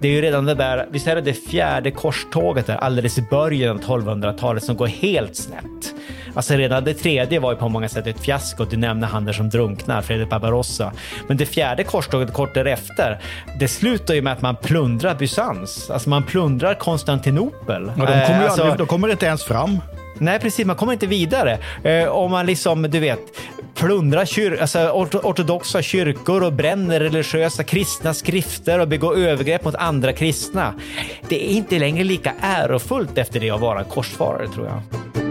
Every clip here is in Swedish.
Det är ju redan det där, visst är det det fjärde korståget där alldeles i början av 1200-talet som går helt snett. Alltså redan det tredje var ju på många sätt ett fiasko. Du nämner han där som drunknar, Fredrik Barbarossa. Men det fjärde korståget kort därefter, det slutar ju med att man plundrar Bysans. Alltså man plundrar Konstantinopel. Och de kommer, ju Eh, alltså- aldrig, de kommer inte ens fram. Nej, precis. Man kommer inte vidare. Eh, om man liksom, du vet, plundrar kyr alltså, ortodoxa kyrkor och bränner religiösa kristna skrifter och begår övergrepp mot andra kristna. Det är inte längre lika ärofullt efter det att vara en korsfarare, tror jag.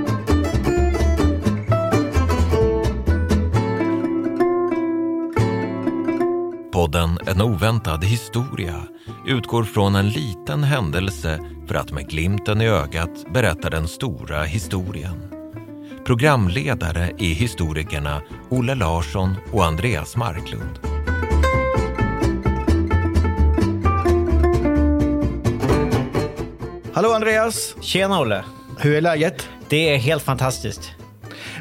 Podden En oväntad historia utgår från en liten händelse för att med glimten i ögat berätta den stora historien. Programledare är historikerna Olle Larsson och Andreas Marklund. Hallå Andreas! Tjena Olle! Hur är läget? Det är helt fantastiskt.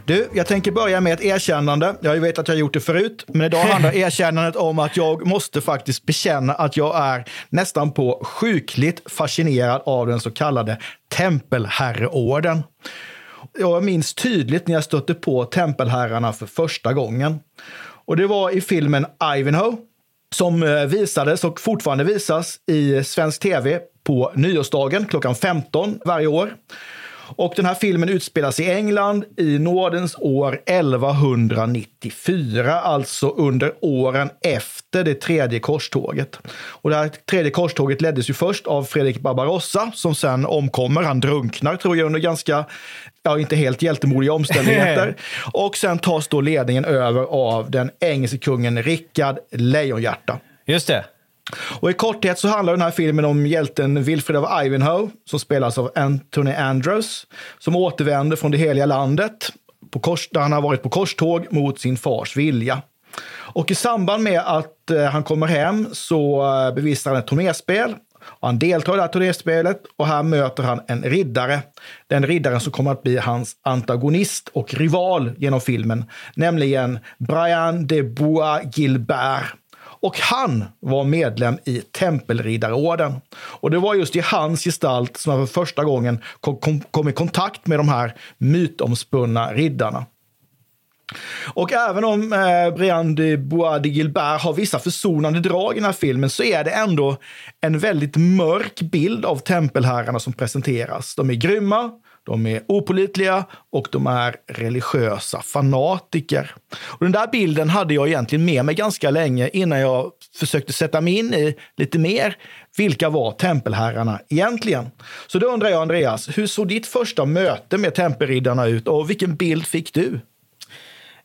Du, jag tänker börja med ett erkännande. Jag vet att jag har gjort det förut, men idag handlar erkännandet om att jag måste faktiskt bekänna att jag är nästan på sjukligt fascinerad av den så kallade tempelherreorden. Jag minns tydligt när jag stötte på tempelherrarna för första gången. Och det var i filmen Ivanhoe som eh, visades och fortfarande visas i svensk tv på nyårsdagen klockan 15 varje år. Och den här filmen utspelas i England i nådens år 1194, alltså under åren efter det tredje korståget. Och det här tredje korståget leddes ju först av Fredrik Barbarossa som sen omkommer. Han drunknar tror jag under ganska, ja inte helt hjältemodiga omständigheter. Och sen tas då ledningen över av den engelske kungen Rickard Lejonhjärta. Just det. Och i korthet så handlar den här filmen om hjälten Wilfred av Ivanhoe som spelas av Anthony Andrews som återvänder från det heliga landet på kors, där han har varit på korståg mot sin fars vilja. Och i samband med att eh, han kommer hem så eh, bevistar han ett turnéspel. Och han deltar i det här turnéspelet och här möter han en riddare. Den riddaren som kommer att bli hans antagonist och rival genom filmen, nämligen Brian de Bois Gilbert. Och han var medlem i Tempelriddarorden. Och det var just i hans gestalt som jag för första gången kom, kom, kom i kontakt med de här mytomspunna riddarna. Och även om eh, Brian de Bois de Gilbert har vissa försonande drag i den här filmen så är det ändå en väldigt mörk bild av tempelherrarna som presenteras. De är grymma, de är opolitliga och de är religiösa fanatiker. Och den där bilden hade jag egentligen med mig ganska länge innan jag försökte sätta mig in i lite mer vilka var tempelherrarna egentligen? Så då undrar jag, Andreas, hur såg ditt första möte med tempelriddarna ut och vilken bild fick du?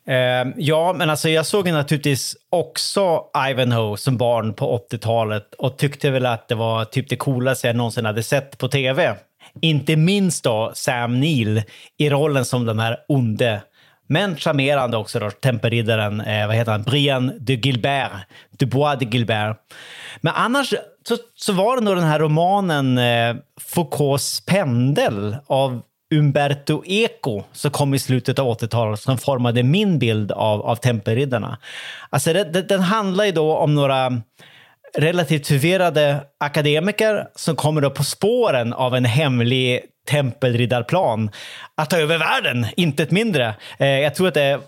Eh, ja, men alltså jag såg naturligtvis också Ivanhoe som barn på 80-talet och tyckte väl att det var typ det coolaste jag någonsin hade sett på tv. Inte minst då Sam Neill i rollen som den här onde men charmerande också då, tempelriddaren, eh, vad heter han, Brian de Gilbert, Dubois de Gilbert. Men annars så, så var det nog den här romanen eh, Foucaults pendel av Umberto Eco som kom i slutet av 80-talet som formade min bild av, av tempelriddarna. Alltså det, det, den handlar ju då om några relativt förvirrade akademiker som kommer då på spåren av en hemlig tempelriddarplan att ta över världen, inte ett mindre. Eh, jag tror att det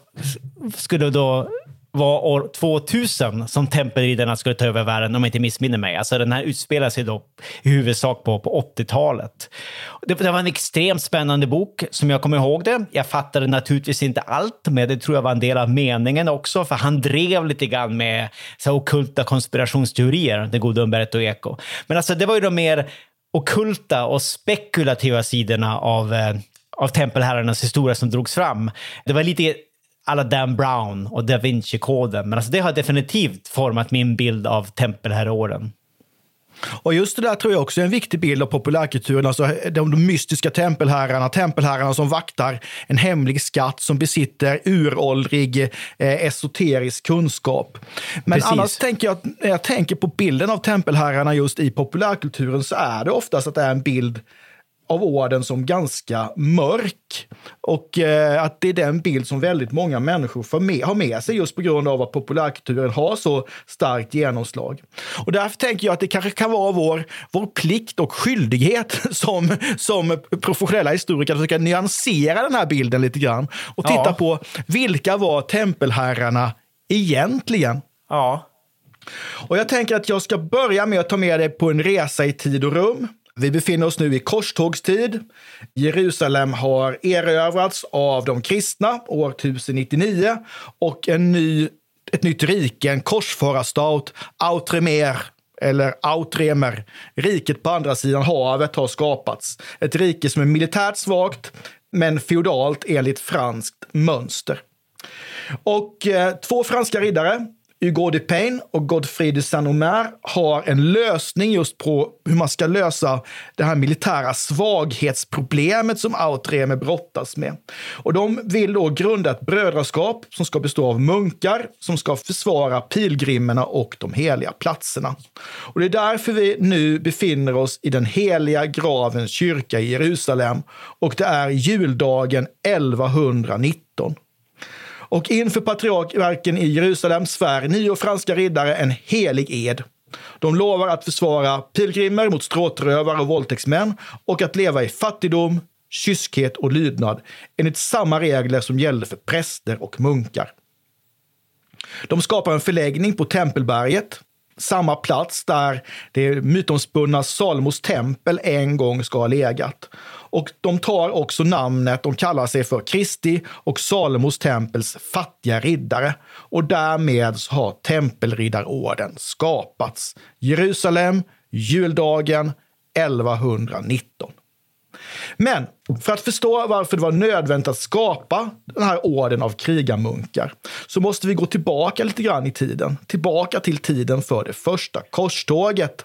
skulle då var år 2000 som tempelriddarna skulle ta över världen, om jag inte missminner mig. Alltså den här utspelar sig då i huvudsak på, på 80-talet. Det, det var en extremt spännande bok, som jag kommer ihåg det. Jag fattade naturligtvis inte allt, men det tror jag var en del av meningen också, för han drev lite grann med så här, okulta konspirationsteorier, den gode Umberto Eco. Men alltså, det var ju de mer okulta och spekulativa sidorna av, eh, av tempelherrarnas historia som drogs fram. Det var lite alla Dan Brown och Da Vinci-koden. Men alltså det har definitivt format min bild av tempelherreåren. Och just det där tror jag också är en viktig bild av populärkulturen. Alltså de, mystiska tempelherrarna, tempelherrarna som vaktar en hemlig skatt som besitter uråldrig eh, esoterisk kunskap. Men Precis. annars tänker jag, när jag tänker på bilden av tempelherrarna just i populärkulturen så är det oftast att det är en bild av orden som ganska mörk. Och eh, att det är den bild som väldigt många människor får med, har med sig just på grund av att populärkulturen har så starkt genomslag. Och därför tänker jag att det kanske kan vara vår, vår plikt och skyldighet som, som professionella historiker att försöka nyansera den här bilden lite grann och titta Ja. på vilka var tempelherrarna egentligen? Ja. Och jag tänker att jag ska börja med att ta med dig på en resa i tid och rum. Vi befinner oss nu i korstågstid. Jerusalem har erövrats av de kristna år 1099 och en ny, ett nytt rike, en korsfararstat, Outremer eller Outremer, riket på andra sidan havet, har skapats. Ett rike som är militärt svagt men feodalt enligt franskt mönster. Och eh, två franska riddare, Hugo de Payne och Godfrey de Saint-Omer, har en lösning just på hur man ska lösa det här militära svaghetsproblemet som Outremer brottas med. Och de vill då grunda ett brödraskap som ska bestå av munkar som ska försvara pilgrimerna och de heliga platserna. Och det är därför vi nu befinner oss i den heliga gravens kyrka i Jerusalem och det är juldagen 1119. Och inför patriarken i Jerusalem svär nio franska riddare en helig ed. De lovar att försvara pilgrimer mot stråtrövare och våldtäktsmän och att leva i fattigdom, kyskhet och lydnad enligt samma regler som gällde för präster och munkar. De skapar en förläggning på Tempelberget, samma plats där det mytomspunna Salomos tempel en gång ska ha legat. Och de tar också namnet, de kallar sig för Kristi och Salomos tempels fattiga riddare. Och därmed så har tempelriddarorden skapats. Jerusalem, juldagen 1119. Men för att förstå varför det var nödvändigt att skapa den här orden av krigarmunkar så måste vi gå tillbaka lite grann i tiden. Tillbaka till tiden för det första korståget.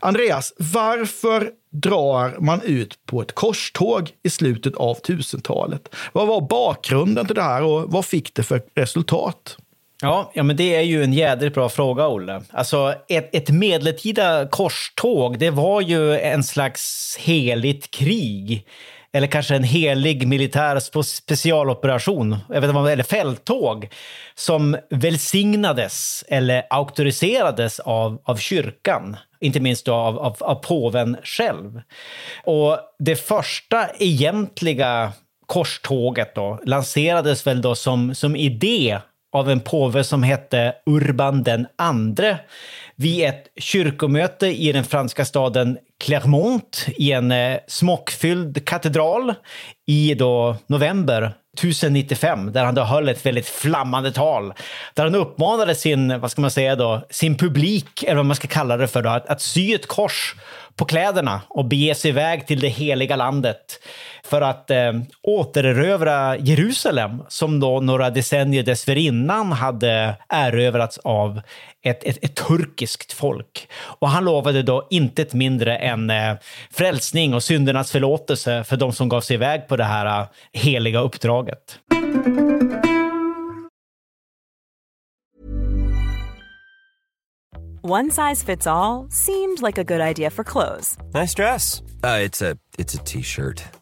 Andreas, varför drar man ut på ett korståg i slutet av 1000-talet? Vad var bakgrunden till det här och vad fick det för resultat? Ja, ja, men det är ju en jädrigt bra fråga, Olle. Alltså, ett, ett medeltida korståg, det var ju en slags heligt krig. Eller kanske en helig militär specialoperation, jag vet inte vad, eller fälttåg, som välsignades eller auktoriserades av, av kyrkan. Inte minst då av, av, av påven själv. Och det första egentliga korståget då lanserades väl då som, som idé av en påve som hette Urban den andre vid ett kyrkomöte i den franska staden Clermont i en eh, smockfylld katedral i då november 1095 där han då höll ett väldigt flammande tal. Där han uppmanade sin, vad ska man säga då, sin publik, eller vad man ska kalla det för då, att, att sy ett kors på kläderna och bege sig iväg till det heliga landet för att eh, återerövra Jerusalem som då några decennier dessförinnan hade erövrats av ett, ett, ett turkiskt folk. Och han lovade då intet mindre än eh, frälsning och syndernas förlåtelse för de som gav sig iväg på det här eh, heliga uppdraget. One size fits all seemed like a good idea for clothes Nice dress. Uh, it's a it's a t-shirt.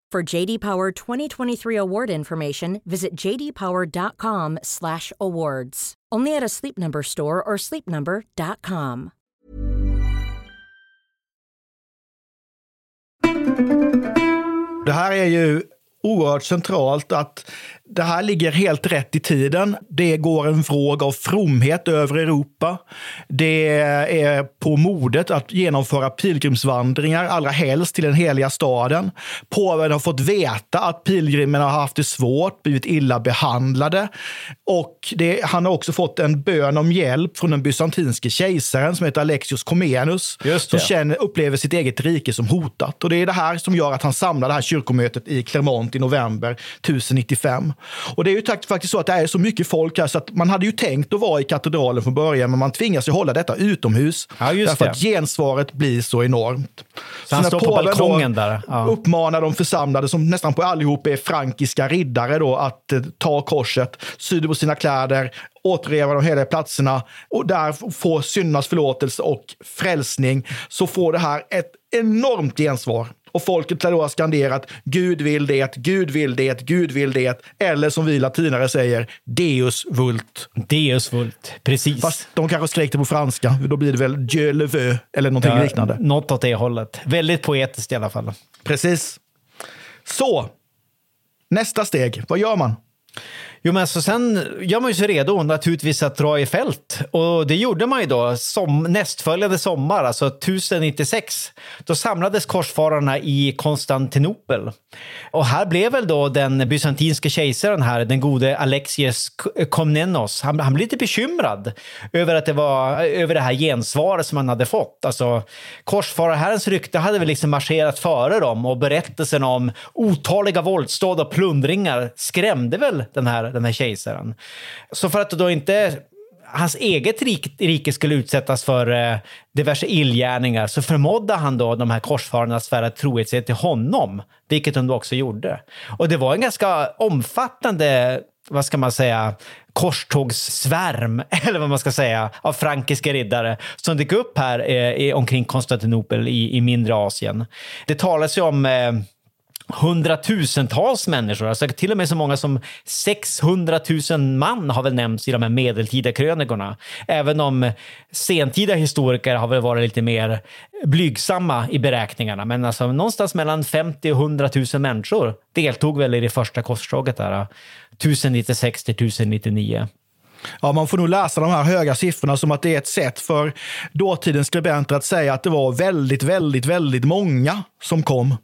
For JD Power 2023 award information, visit jdpower.com/awards. Only at a Sleep Number store or sleepnumber.com. Det här är ju oerhört centralt att det här ligger helt rätt i tiden. Det går en våg av fromhet över Europa. Det är på modet att genomföra pilgrimsvandringar, allra helst till den heliga staden. Påven har fått veta att pilgrimerna har haft det svårt, blivit illa behandlade. Och det, han har också fått en bön om hjälp från den bysantinske kejsaren som heter Alexios Comenius, som känner, upplever sitt eget rike som hotat. Och det är det här som gör att han samlar det här kyrkomötet i Clermont i november 1095. Och det är ju faktiskt så att det är så mycket folk här så att man hade ju tänkt att vara i katedralen från början, men man tvingas ju hålla detta utomhus. Ja, därför det. att gensvaret blir så enormt. Så han står på balkongen där. Ja. uppmanar de församlade, som nästan på allihop är frankiska riddare, då, att eh, ta korset, sy på sina kläder, återerövra de heliga platserna och där få syndernas förlåtelse och frälsning, så får det här ett enormt gensvar. Och folket lär då ha skanderat Gud vill det, Gud vill det, Gud vill det. Eller som vi latinare säger, Deus vult. Deus vult, precis. Fast de kanske skrek det på franska. Då blir det väl Dieu le veut eller någonting Ja, liknande. Något åt det hållet. Väldigt poetiskt i alla fall. Precis. Så, nästa steg. Vad gör man? Jo, men alltså sen gör man ju sig redo naturligtvis att dra i fält. Och det gjorde man ju då som, nästföljande sommar, alltså 1096. Då samlades korsfararna i Konstantinopel. Och här blev väl då den bysantinske kejsaren här, den gode Alexios Komnenos, han, han blev lite bekymrad över, att det var, över det här gensvaret som han hade fått. Alltså, korsfararherrens rykte hade väl liksom marscherat före dem och berättelsen om otaliga våldsdåd och plundringar skrämde väl den här, den här kejsaren. Så för att då inte hans eget rike skulle utsättas för eh, diverse illgärningar så förmådde han då de här korsfararna att svära trohetsed till honom, vilket de då också gjorde. Och det var en ganska omfattande, vad ska man säga, korstågssvärm, eller vad man ska säga, av frankiska riddare som dök upp här eh, omkring Konstantinopel i, i mindre Asien. Det talas ju om eh, hundratusentals människor, alltså till och med så många som 600 000 man har väl nämnts i de här medeltida krönikorna. Även om sentida historiker har väl varit lite mer blygsamma i beräkningarna. Men alltså någonstans mellan 50 och 100 000 människor deltog väl i det första korståget där, 1096 till 1099. Ja, man får nog läsa de här höga siffrorna som att det är ett sätt för dåtidens skribenter att säga att det var väldigt, väldigt, väldigt många som kom.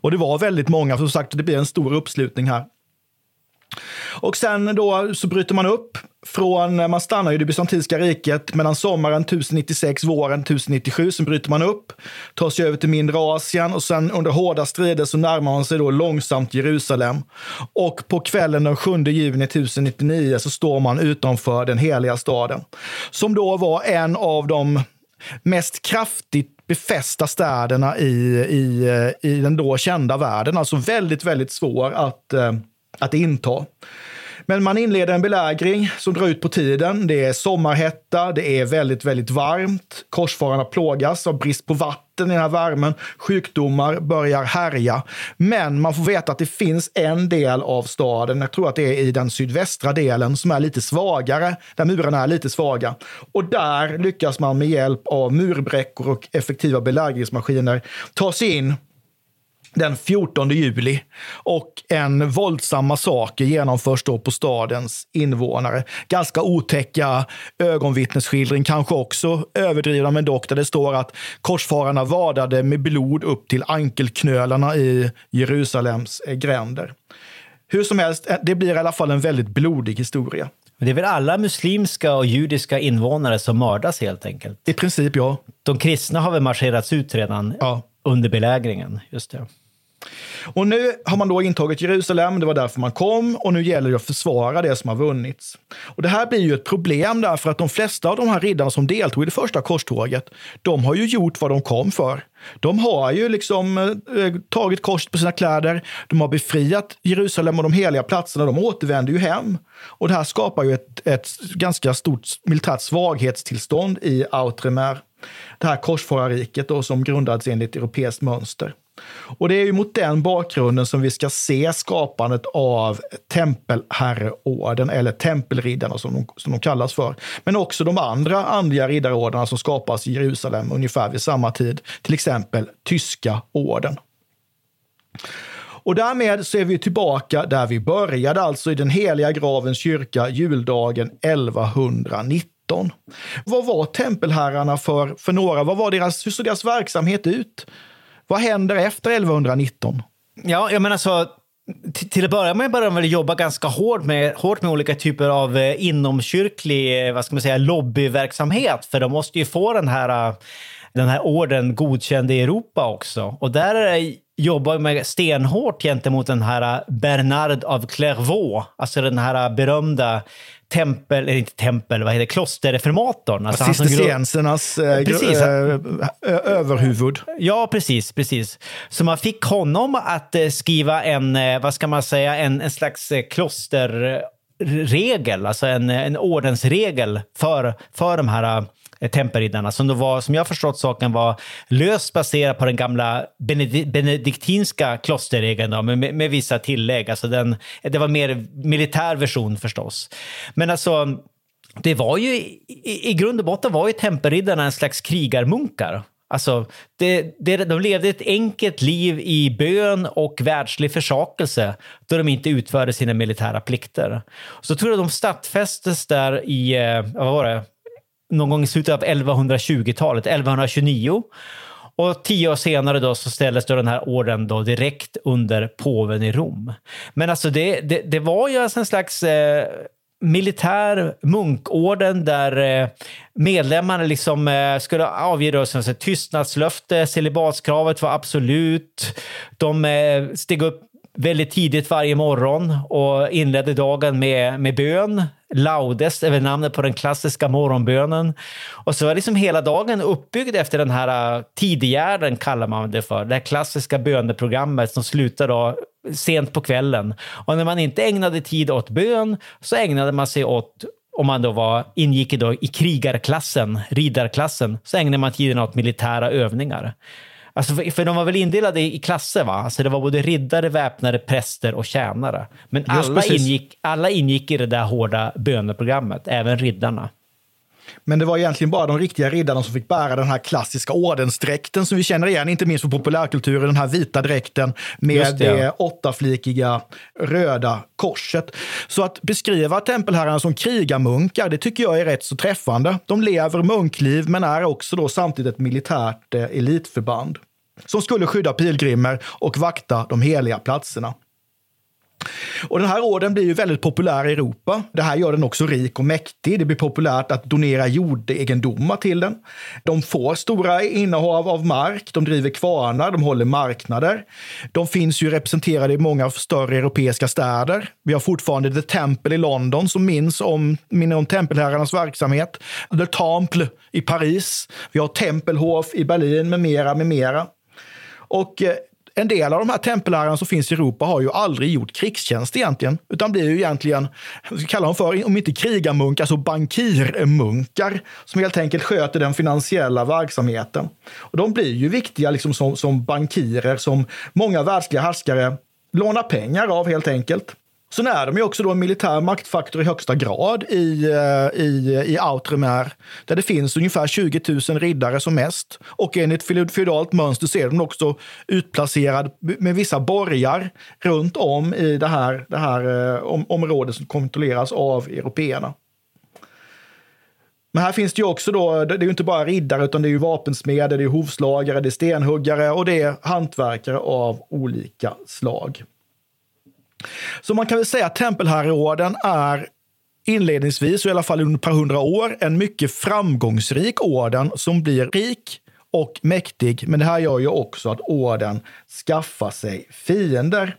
Och det var väldigt många, för som sagt, det blir en stor uppslutning här. Och sen då så bryter man upp från, man stannar ju i det bysantinska riket mellan sommaren 1096, våren 1097, sen bryter man upp, tar sig över till mindre Asien och sen under hårda strider så närmar man sig då långsamt Jerusalem. Och på kvällen den 7 juni 1099 så står man utanför den heliga staden, som då var en av de mest kraftigt befästa städerna i, i, eh, i den då kända världen. Alltså väldigt, väldigt svår att, eh, att inta. Men man inleder en belägring som drar ut på tiden. Det är sommarhetta, det är väldigt, väldigt varmt. Korsfararna plågas av brist på vatten i den här värmen. Sjukdomar börjar härja. Men man får veta att det finns en del av staden, jag tror att det är i den sydvästra delen, som är lite svagare, där murarna är lite svaga. Och där lyckas man med hjälp av murbräckor och effektiva belägringsmaskiner ta sig in den 14 juli och en våldsam massaker genomförs då på stadens invånare. Ganska otäcka ögonvittnesskildring, kanske också överdrivna, men dock där det står att korsfararna vadade med blod upp till ankelknölarna i Jerusalems gränder. Hur som helst, det blir i alla fall en väldigt blodig historia. Men det är väl alla muslimska och judiska invånare som mördas helt enkelt? I princip ja. De kristna har väl marscherats ut redan Ja. under belägringen? Just det. Och nu har man då intagit Jerusalem, det var därför man kom och nu gäller det att försvara det som har vunnits. Och det här blir ju ett problem därför att de flesta av de här riddarna som deltog i det första korståget, de har ju gjort vad de kom för. De har ju liksom eh, eh tagit korset på sina kläder, de har befriat Jerusalem och de heliga platserna, de återvänder ju hem. Och det här skapar ju ett, ett ganska stort militärt svaghetstillstånd i Outremer, det här korsfararriket då, som grundades enligt europeiskt mönster. Och det är ju mot den bakgrunden som vi ska se skapandet av tempelherreorden, eller tempelriddarna som de, som de kallas för. Men också de andra andliga riddarordnarna som skapas i Jerusalem ungefär vid samma tid, till exempel tyska orden. Och därmed så är vi tillbaka där vi började, alltså i den heliga gravens kyrka juldagen 1119. Vad var tempelherrarna för, för några? Vad var deras, hur såg deras verksamhet ut? Vad händer efter 1119? Ja, jag menar så... Till att börja med började de väl jobba ganska hårt med, hårt med olika typer av eh, inomkyrklig eh, vad ska man säga, lobbyverksamhet. För de måste ju få den här, eh, den här orden godkänd i Europa också. Och där eh, jobbar de stenhårt gentemot den här eh, Bernard av Clairvaux. Alltså den här berömda tempel, eller inte tempel, vad heter det, klosterreformatorn. Alltså Cisterciensernas eh, eh, överhuvud. Ja, precis, precis. Så man fick honom att eh, skriva en, eh, vad ska man säga, en, en slags klosterregel, alltså en, en ordensregel för, för de här Eh, Temperriddarna, som, då var, som jag förstått saken var löst baserad på den gamla benediktinska klosterregeln då, med, med, med vissa tillägg. Alltså den, det var mer militär version förstås. Men alltså, det var ju i, i grund och botten var ju tempelriddarna en slags krigarmunkar. Alltså, det, det, de levde ett enkelt liv i bön och världslig försakelse då de inte utförde sina militära plikter. Så tror jag de stadfästes där i, eh, vad var det, någon gång i slutet av 1120-talet, 1129. Och tio år senare då så ställdes då den här orden då direkt under påven i Rom. Men alltså det, det, det var ju alltså en slags eh, militär munkorden där eh, medlemmarna liksom eh, skulle avge då, som tystnadslöfte, celibatskravet var absolut. De eh, steg upp väldigt tidigt varje morgon och inledde dagen med, med bön. Laudes är väl namnet på den klassiska morgonbönen. Och så var liksom hela dagen uppbyggd efter den här äh, tidigärden, kallar man det för. Det här klassiska böneprogrammet som slutar då sent på kvällen. Och när man inte ägnade tid åt bön så ägnade man sig åt om man då var, ingick i, då i krigarklassen, ridarklassen, så ägnade man tiden åt militära övningar. Alltså för, för de var väl indelade i, i klasser, va? Alltså det var både riddare, väpnare, präster och tjänare. Men Just alla precis. ingick, alla ingick i det där hårda böneprogrammet, även riddarna. Men det var egentligen bara de riktiga riddarna som fick bära den här klassiska ordensdräkten som vi känner igen, inte minst för populärkulturen, den här vita dräkten med det, det, åttaflikiga röda korset. Så att beskriva tempelherrarna som krigarmunkar, det tycker jag är rätt så träffande. De lever munkliv men är också då samtidigt ett militärt eh, elitförband som skulle skydda pilgrimer och vakta de heliga platserna. Och den här orden blir ju väldigt populär i Europa. Det här gör den också rik och mäktig. Det blir populärt att donera jordegendomar till den. De får stora innehav av mark, de driver kvarnar, de håller marknader. De finns ju representerade i många större europeiska städer. Vi har fortfarande The Temple i London som minns om, minner om tempelherrarnas verksamhet. The Temple i Paris. Vi har Tempelhof i Berlin med mera, med mera. Och eh, en del av de här tempelherrarna som finns i Europa har ju aldrig gjort krigstjänst egentligen, utan blir ju egentligen, vad ska vi kalla dem för, om inte krigarmunkar så alltså bankirmunkar som helt enkelt sköter den finansiella verksamheten. Och de blir ju viktiga liksom som, som bankirer som många världsliga härskare lånar pengar av helt enkelt. Sen är de ju också då en militär maktfaktor i högsta grad i, eh, i, i Outremer, där det finns ungefär 20 000 riddare som mest. Och enligt feod- feodalt mönster så är de också utplacerad med vissa borgar runt om i det här, det här eh, om, området som kontrolleras av européerna. Men här finns det ju också då, det är ju inte bara riddare utan det är ju vapensmeder, det är hovslagare, det är stenhuggare och det är hantverkare av olika slag. Så man kan väl säga att tempelherreorden är inledningsvis, och i alla fall under ett par hundra år, en mycket framgångsrik orden som blir rik och mäktig. Men det här gör ju också att orden skaffar sig fiender.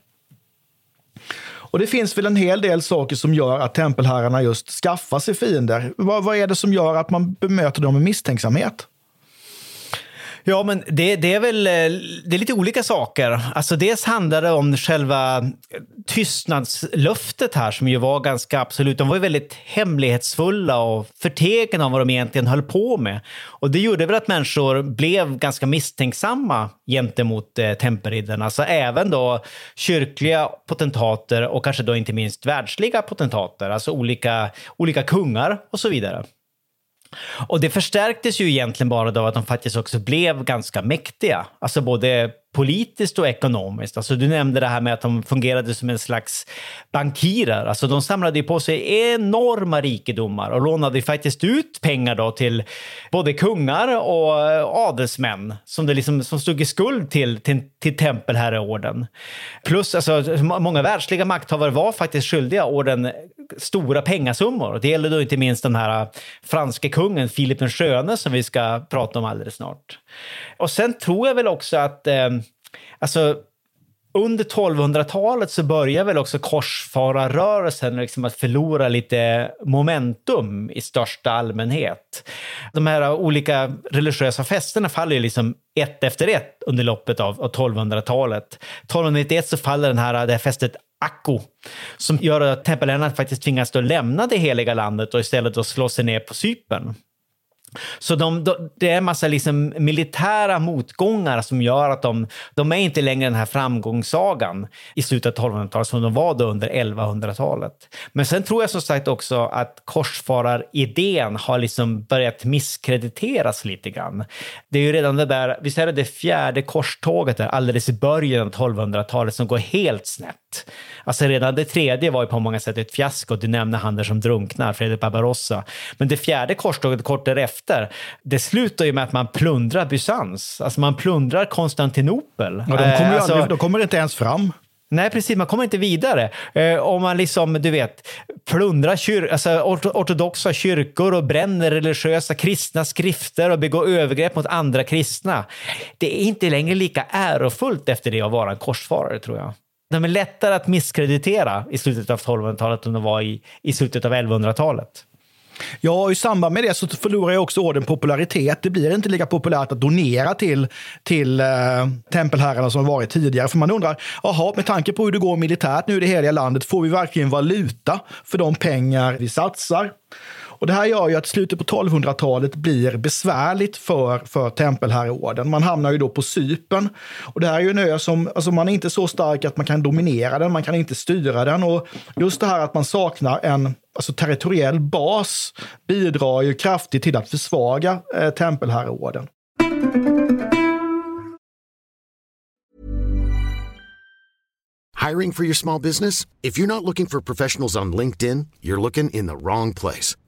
Och det finns väl en hel del saker som gör att tempelherrarna just skaffar sig fiender. Vad, vad är det som gör att man bemöter dem med misstänksamhet? Ja, men det, det, är väl eh, det är lite olika saker. Alltså dels handlar det om själva eh, tystnadslöftet här som ju var ganska absolut. De var ju väldigt hemlighetsfulla och förtegna om vad de egentligen höll på med. Och det gjorde väl att människor blev ganska misstänksamma gentemot eh, tempelriddarna. Alltså även då kyrkliga potentater och kanske då inte minst världsliga potentater, alltså olika, olika kungar och så vidare. Och det förstärktes ju egentligen bara av att de faktiskt också blev ganska mäktiga. Alltså både politiskt och ekonomiskt. Alltså du nämnde det här med att de fungerade som en slags bankirer. Alltså de samlade ju på sig enorma rikedomar och lånade faktiskt ut pengar då till både kungar och eh, adelsmän som, det liksom, som stod i skuld till, till, till tempelherreorden. Plus alltså, många världsliga makthavare var faktiskt skyldiga orden stora pengasummor. Det gäller då inte minst den här eh, franske kungen Filip den sköne som vi ska prata om alldeles snart. Och sen tror jag väl också att eh, alltså, under 1200-talet så börjar väl också korsfararrörelsen liksom att förlora lite momentum i största allmänhet. De här olika religiösa festerna faller ju liksom ett efter ett under loppet av, 1200-talet. 1291 så faller den här, det här festet Akko som gör att tempelherrarna faktiskt tvingas då lämna det heliga landet och istället då slå sig ner på Cypern. Så de, de, det är en massa liksom militära motgångar som gör att de, de är inte längre den här framgångssagan i slutet av 1200-talet som de var då under 1100-talet. Men sen tror jag som sagt också att korsfararidén har liksom börjat misskrediteras lite grann. Det är ju redan det där, visst är det det fjärde korståget där alldeles i början av 1200-talet som går helt snett. Alltså redan det tredje var ju på många sätt ett fiasko. Du nämner han där som drunknar, Fredrik Barbarossa. Men det fjärde korståget kort därefter, det slutar ju med att man plundrar Bysans. Alltså man plundrar Konstantinopel. Ja, de, kommer eh, alltså, de kommer inte ens fram. Nej, precis. Man kommer inte vidare. Eh, om man liksom, du vet, plundrar kyr alltså, ortodoxa kyrkor och bränner religiösa kristna skrifter och begår övergrepp mot andra kristna. Det är inte längre lika ärofullt efter det att vara en korsfarare, tror jag de är lättare att misskreditera i slutet av 1200-talet än de var i, i slutet av 1100-talet. Ja, i samband med det så förlorar jag också orden popularitet. Det blir inte lika populärt att donera till, till eh, tempelherrarna som varit tidigare. För man undrar, jaha, med tanke på hur det går militärt nu i det heliga landet, får vi verkligen valuta för de pengar vi satsar? Och det här gör ju att slutet på 1200-talet blir besvärligt för, för tempelherreorden. Man hamnar ju då på Sypen. Och det här är ju en ö som, alltså man är inte så stark att man kan dominera den, man kan inte styra den. Och just det här att man saknar en alltså territoriell bas bidrar ju kraftigt till att försvaga eh, tempelherreorden. Hiring for your small business? If you're not looking for professionals on LinkedIn, you're looking in the wrong place.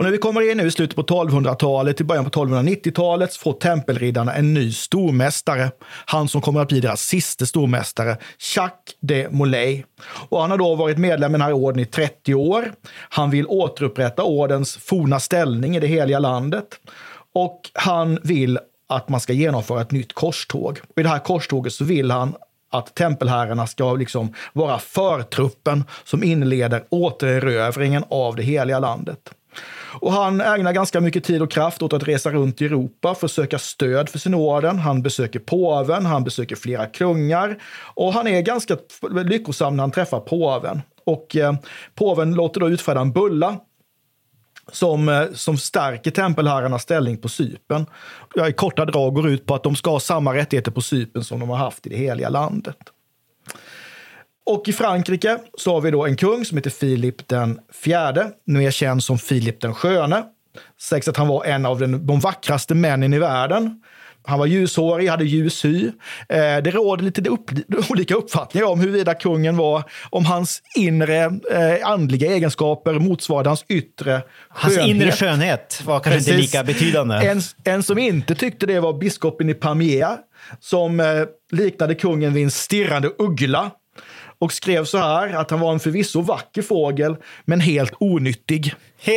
Och när vi kommer in nu i slutet på 1200-talet, i början på 1290-talet, får tempelriddarna en ny stormästare. Han som kommer att bli deras sista stormästare, Jacques de Molay. Och han har då varit medlem i den här orden i 30 år. Han vill återupprätta ordens forna ställning i det heliga landet. Och han vill att man ska genomföra ett nytt korståg. Och I det här korståget så vill han att tempelherrarna ska liksom vara förtruppen som inleder återerövringen av det heliga landet. Och han ägnar ganska mycket tid och kraft åt att resa runt i Europa för att söka stöd för sin orden. Han besöker påven, han besöker flera kungar och han är ganska lyckosam när han träffar påven. Och eh, påven låter då utfärda en bulla som, eh, som stärker tempelherrarnas ställning på Sypen. Jag i korta drag går ut på att de ska ha samma rättigheter på Sypen som de har haft i det heliga landet. Och i Frankrike så har vi då en kung som heter Filip den fjärde, nu är känd som Filip den sköne. Sägs att han var en av den, de vackraste männen i världen. Han var ljushårig, hade ljus hy. Eh, det råder lite upp, olika uppfattningar om huruvida kungen var, om hans inre eh, andliga egenskaper motsvarade hans yttre Hans skönhet. inre skönhet var kanske inte Precis. lika betydande. En, en som inte tyckte det var biskopen i Pamiers som eh, liknade kungen vid en stirrande uggla och skrev så här att han var en förvisso vacker fågel, men helt onyttig.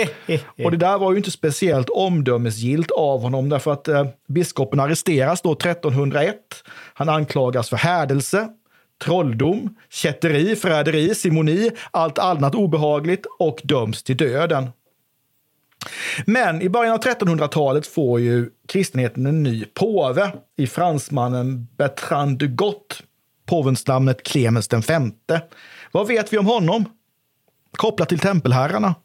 Och det där var ju inte speciellt omdömesgillt av honom därför att eh, biskopen arresteras då 1301. Han anklagas för hädelse, trolldom, kätteri, förräderi, simoni, allt annat obehagligt och döms till döden. Men i början av 1300-talet får ju kristenheten en ny påve i fransmannen Bertrand de Gott, påvens namnet Clemens den femte. Vad vet vi om honom? Kopplat till tempelherrarna.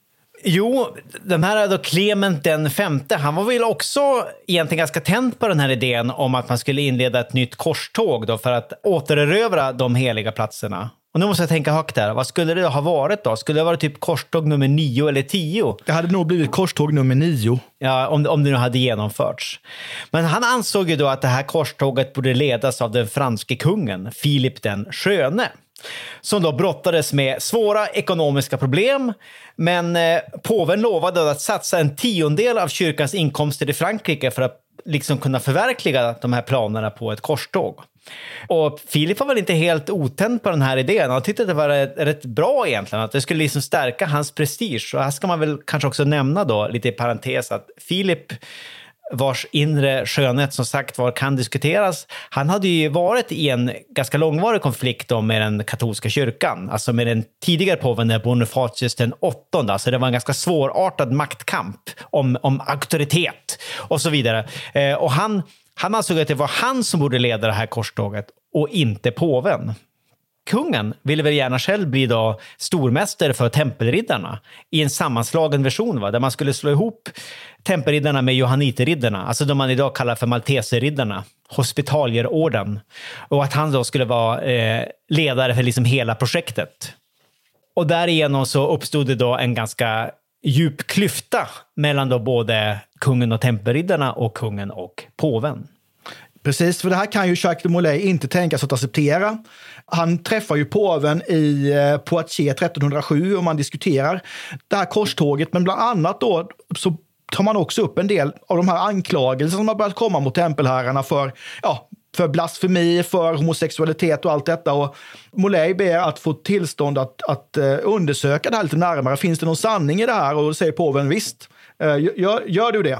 Jo, den här då Clement den femte, han var väl också egentligen ganska tänd på den här idén om att man skulle inleda ett nytt korståg då för att återerövra de heliga platserna. Och nu måste jag tänka högt där. Vad skulle det ha varit då? Skulle det vara typ korståg nummer nio eller tio? Det hade nog blivit korståg nummer nio. Ja, om, om det nu hade genomförts. Men han ansåg ju då att det här korståget borde ledas av den franske kungen, Filip den sköne som då brottades med svåra ekonomiska problem. Men eh, påven lovade att satsa en tiondel av kyrkans inkomster i Frankrike för att liksom kunna förverkliga de här planerna på ett korståg. Och Filip var väl inte helt otänd på den här idén. Han tyckte att det var rätt, rätt bra egentligen, att det skulle liksom stärka hans prestige. Och här ska man väl kanske också nämna då, lite i parentes, att Filip vars inre skönhet som sagt var kan diskuteras. Han hade ju varit i en ganska långvarig konflikt då med den katolska kyrkan, alltså med den tidigare påven Bonifatius den åttonde. Alltså det var en ganska svårartad maktkamp om, om auktoritet och så vidare. Eh, och han, han ansåg att det var han som borde leda det här korståget och inte påven kungen ville väl gärna själv bli då stormästare för tempelriddarna i en sammanslagen version, va? där man skulle slå ihop tempelriddarna med johanniterriddarna, alltså de man idag kallar för malteserriddarna, hospitalierorden. Och att han då skulle vara eh, ledare för liksom hela projektet. Och därigenom så uppstod det då en ganska djup klyfta mellan då både kungen och tempelriddarna och kungen och påven. Precis, för det här kan ju Jacques de Molay inte tänka sig att acceptera. Han träffar ju påven i eh, Poitiers 1307 och man diskuterar det här korståget, men bland annat då så tar man också upp en del av de här anklagelserna som har börjat komma mot tempelherrarna för, ja, för blasfemi, för homosexualitet och allt detta. Och Molay ber att få tillstånd att, att eh, undersöka det här lite närmare. Finns det någon sanning i det här? Och då säger påven visst, eh, gör, gör du det.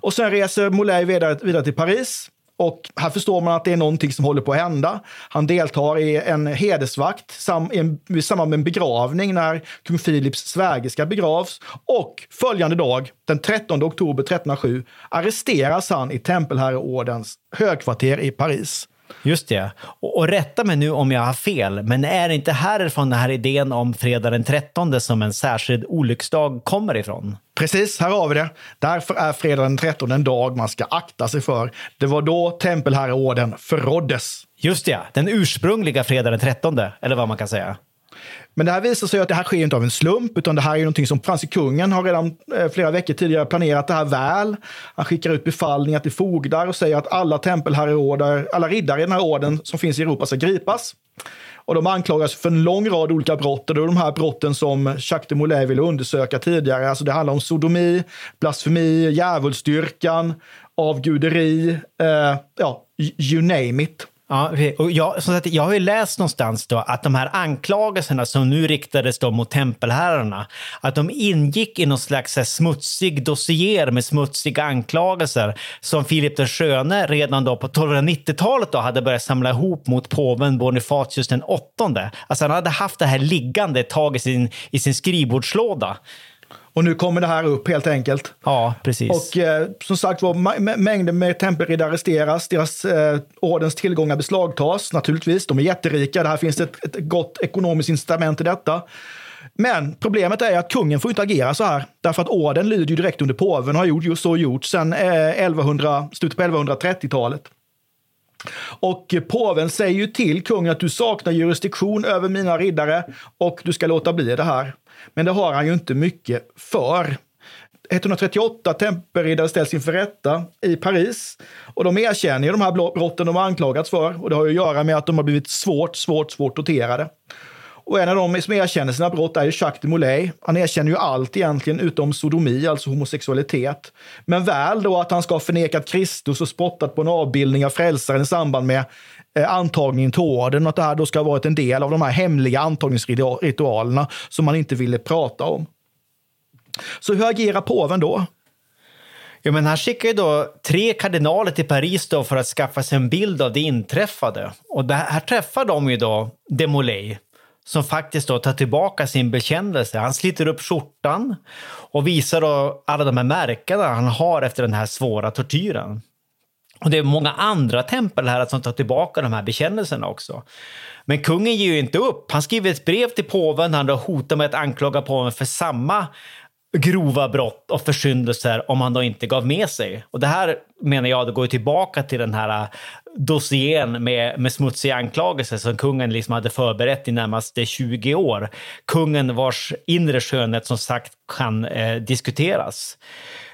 Och sen reser Molay vidare, vidare till Paris och här förstår man att det är någonting som håller på att hända. Han deltar i en hedersvakt sam, i, i samband med en begravning när kung Philips svägerska begravs. Och följande dag, den 13 oktober 1307, arresteras han i Tempelherreordens högkvarter i Paris. Just det. Och, och rätta mig nu om jag har fel, men är det inte härifrån den här idén om fredag den 13 som en särskild olycksdag kommer ifrån? Precis, här har vi det. Därför är fredag den 13 en dag man ska akta sig för. Det var då tempelherreorden förråddes. Just det, den ursprungliga fredag den 13, eller vad man kan säga. Men det här visar sig att det här sker inte av en slump, utan det här är någonting som franske kungen har redan eh, flera veckor tidigare planerat det här väl. Han skickar ut befallningar till fogdar och säger att alla tempelherreorder, alla riddare i den här orden som finns i Europa ska gripas. Och de anklagas för en lång rad olika brott. Och det är de här brotten som Jacques de Molay ville undersöka tidigare. Alltså det handlar om sodomi, blasfemi, djävulsdyrkan, avguderi, eh, ja, you name it. Ja, och jag, som sagt, jag har ju läst någonstans då att de här anklagelserna som nu riktades då mot tempelherrarna, att de ingick i någon slags smutsig dossier med smutsiga anklagelser som Filip den sköne redan då på 1290-talet då hade börjat samla ihop mot påven Bonifatius den åttonde. Alltså han hade haft det här liggande ett tag i sin, i sin skrivbordslåda. Och nu kommer det här upp helt enkelt. Ja, precis. Och eh, som sagt var, mängder med tempelriddare arresteras, deras eh, ordens tillgångar beslagtas naturligtvis. De är jätterika, det här finns ett, ett gott ekonomiskt incitament i detta. Men problemet är att kungen får inte agera så här, därför att orden lyder ju direkt under påven och har gjort just så gjort sedan eh, 1100, slutet på 1130-talet. Och påven säger ju till kungen att du saknar jurisdiktion över mina riddare och du ska låta bli det här. Men det har han ju inte mycket för. 138 tempelriddare ställs inför rätta i Paris och de erkänner ju de här brotten de har anklagats för och det har ju att göra med att de har blivit svårt, svårt, svårt torterade. Och en av dem som erkänner sina brott är ju Jacques de Molay. Han erkänner ju allt egentligen utom sodomi, alltså homosexualitet. Men väl då att han ska ha förnekat Kristus och spottat på en avbildning av frälsaren i samband med Eh, antagningen till orden. Att det här då ska ha varit en del av de här hemliga antagningsritualerna som man inte ville prata om. Så hur agerar påven då? Ja, men han skickar ju då tre kardinaler till Paris då för att skaffa sig en bild av det inträffade. Och det här träffar de ju då Demolay som faktiskt då tar tillbaka sin bekännelse. Han sliter upp skjortan och visar då alla de här märkena han har efter den här svåra tortyren. Och det är många andra tempel här som tar tillbaka de här bekännelserna också. Men kungen ger ju inte upp. Han skriver ett brev till påven. Han hotar med att anklaga påven för samma grova brott och försyndelser om han då inte gav med sig. Och det här menar jag, det går tillbaka till den här äh, dossiern med, med smutsiga anklagelser som kungen liksom hade förberett i närmaste 20 år. Kungen vars inre skönhet som sagt kan eh, diskuteras.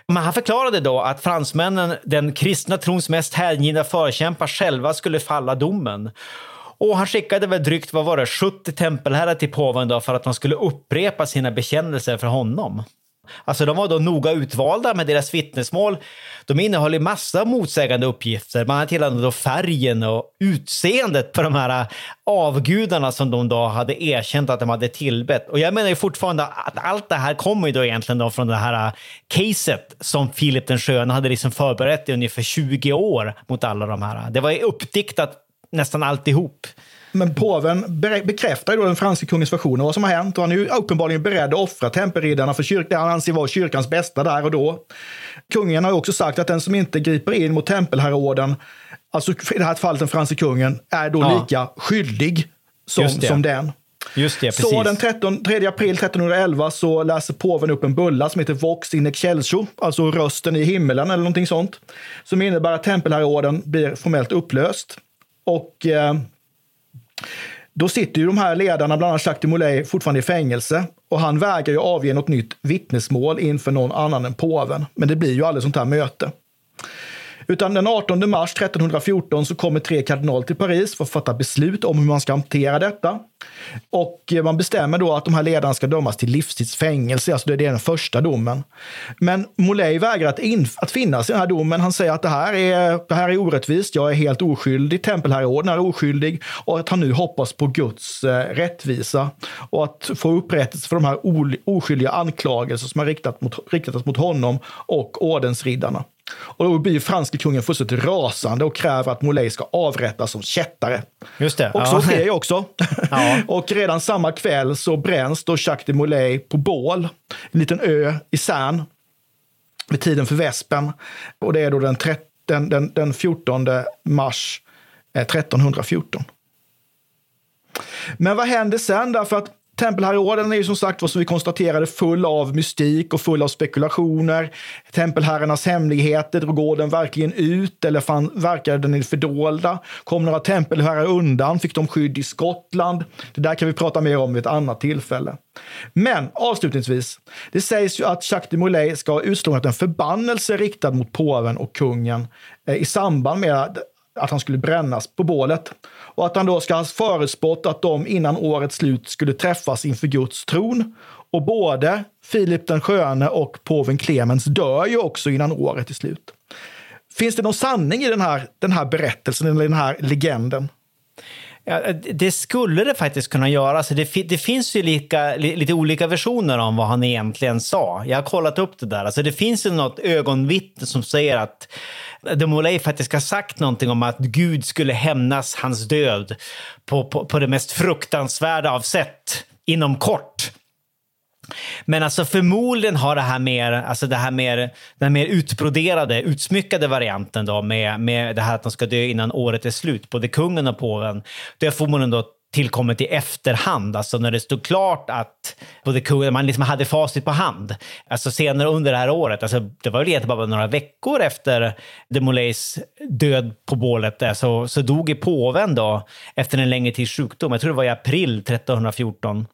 Men han förklarade då att fransmännen, den kristna trons mest hängivna förkämpar, själva skulle falla domen. Och han skickade väl drygt vad var det, 70 tempelherrar till påven då för att de skulle upprepa sina bekännelser för honom. Alltså de var då noga utvalda med deras vittnesmål. De innehöll ju massa motsägande uppgifter, bland annat gällande då färgen och utseendet på de här äh, avgudarna som de då hade erkänt att de hade tillbett. Och jag menar ju fortfarande att allt det här kommer ju då egentligen då från det här äh, caset som Filip den sköne hade liksom förberett i ungefär 20 år mot alla de här. Det var ju uppdiktat nästan alltihop. Men påven bekräftar ju då den franske kungens version av vad som har hänt och han är ju uppenbarligen beredd att offra tempelriddarna för kyrkan, det han anser vara kyrkans bästa där och då. Kungen har ju också sagt att den som inte griper in mot tempelherreorden, alltså i det här fallet den franske kungen, är då ja. lika skyldig som, som den. Just det, precis. Så den 13, 3 april 1311 så läser påven upp en bulla som heter Vox in excelso, alltså rösten i himmelen eller någonting sånt. Som innebär att tempelherreorden blir formellt upplöst. Och eh, då sitter ju de här ledarna, bland annat Jacques de Molay, fortfarande i fängelse. Och han vägrar ju avge något nytt vittnesmål inför någon annan än påven. Men det blir ju aldrig sånt här möte. Utan den 18 mars 1314 så kommer tre kardinaler till Paris för att fatta beslut om hur man ska hantera detta. Och eh, man bestämmer då att de här ledarna ska dömas till livstidsfängelse, alltså det är den första domen. Men Molay vägrar att, in, att finnas i den här domen. Han säger att det här är, det här är orättvist, jag är helt oskyldig, tempelherreorden är oskyldig och att han nu hoppas på Guds eh, rättvisa och att få upprättelse för de här oskyldiga anklagelser som har riktat mot, riktats mot honom och ordensriddarna. Och då blir franske kungen fullständigt rasande och kräver att Molay ska avrättas som kättare. Just det. Och ja. så sker ju också. Ja. och redan samma kväll så bränns då Jacques de Molay på bål, en liten ö i Cern, vid tiden för vespen. Och det är då den, 13, den, den, den 14 mars 1314. Eh, Men vad händer sen? Därför att Tempelherreorden är ju som sagt vad som vi konstaterade full av mystik och full av spekulationer. Tempelherrarnas hemligheter, drog orden verkligen ut eller fan, verkade den i fördolda? Kom några tempelherrar undan? Fick de skydd i Skottland? Det där kan vi prata mer om vid ett annat tillfälle. Men avslutningsvis, det sägs ju att Jacques de Molay ska ha utslungat en förbannelse riktad mot påven och kungen eh, i samband med att han skulle brännas på bålet. Och att han då ska ha förutspått att de innan årets slut skulle träffas inför Guds tron. Och både Filip den sköne och påven Clemens dör ju också innan året är slut. Finns det någon sanning i den här, den här berättelsen eller den här legenden? Ja, det skulle det faktiskt kunna göra. Så det, det finns ju lika, lite olika versioner om vad han egentligen sa. Jag har kollat upp det där. Alltså det finns ju något ögonvittne som säger att de Molay faktiskt har sagt någonting om att Gud skulle hämnas hans död på, på, på det mest fruktansvärda av sätt inom kort. Men alltså förmodligen har det här mer, alltså det här mer, den mer utbroderade, utsmyckade varianten då med, med det här att de ska dö innan året är slut, både kungen och påven, det har förmodligen då tillkommit i efterhand, alltså när det stod klart att både kungen, man liksom hade facit på hand. Alltså senare under det här året, alltså det var väl egentligen bara några veckor efter de Moulays död på bålet, alltså, så, så dog i påven då efter en längre tids sjukdom. Jag tror det var i april 1314.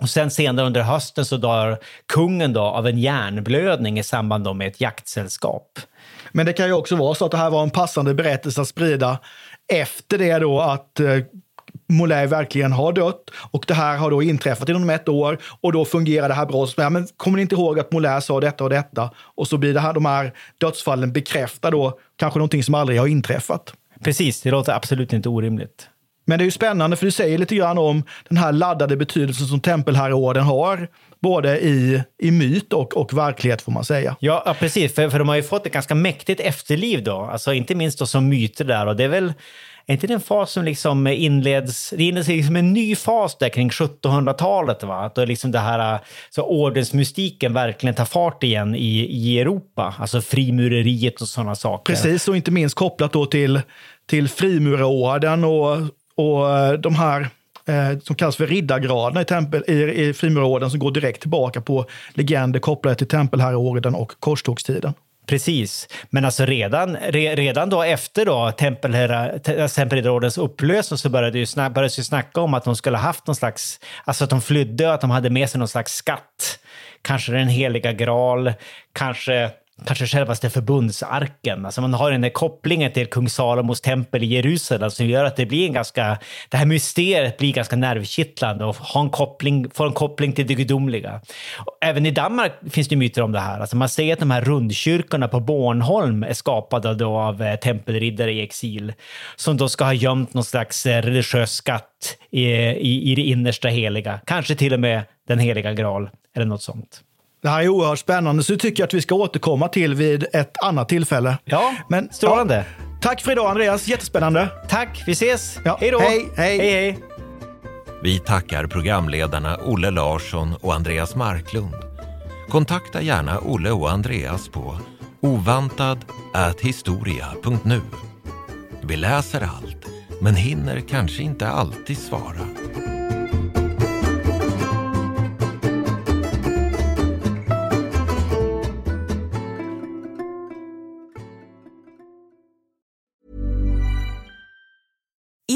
Och sen senare under hösten så dör kungen då av en hjärnblödning i samband med ett jaktsällskap. Men det kan ju också vara så att det här var en passande berättelse att sprida efter det då att eh, Molay verkligen har dött och det här har då inträffat inom ett år och då fungerar det här bra. Så, men kommer ni inte ihåg att Molay sa detta och detta? Och så blir det här, de här dödsfallen bekräftar då kanske någonting som aldrig har inträffat. Precis, det låter absolut inte orimligt. Men det är ju spännande för du säger lite grann om den här laddade betydelsen som tempelherreorden har. Både i, i myt och, och verklighet får man säga. Ja, ja precis. För, för de har ju fått ett ganska mäktigt efterliv då. Alltså inte minst då som myter där. Och det är väl är inte det en fas som liksom inleds, det inleds liksom en ny fas där kring 1700-talet va? Att då liksom det här, äh, så ordensmystiken verkligen tar fart igen i, i Europa. Alltså frimureriet och sådana saker. Precis, och inte minst kopplat då till, till frimurarorden och och äh, de här eh, som kallas för riddargraderna i, tempel, i, i frimurarorden som går direkt tillbaka på legender kopplade till tempelherreorden och korstågstiden. Precis, men alltså redan, re, redan då efter då alltså tempelriddarordens upplösning så började det snack, började ju snacka om att de skulle ha haft någon slags, alltså att de flydde och att de hade med sig någon slags skatt. Kanske den heliga graal, kanske kanske självaste förbundsarken. Alltså man har den där kopplingen till kung Salomos tempel i Jerusalem som gör att det blir en ganska, det här mysteriet blir ganska nervkittlande och har en koppling, får en koppling till det gudomliga. Även i Danmark finns det myter om det här. Alltså man säger att de här rundkyrkorna på Bornholm är skapade då av eh, tempelriddare i exil som då ska ha gömt någon slags eh, religiös skatt i, i, i det innersta heliga. Kanske till och med den heliga graal eller något sånt. Det här är oerhört spännande, så det tycker jag att vi ska återkomma till vid ett annat tillfälle. Ja, Men, strålande. Ja, tack för idag Andreas, jättespännande. Tack, vi ses. Ja. Hej då. Hej, hej. hej, hej. Vi tackar programledarna Olle Larsson och Andreas Marklund. Kontakta gärna Olle och Andreas på ovantad.historia.nu. Vi läser allt, men hinner kanske inte alltid svara.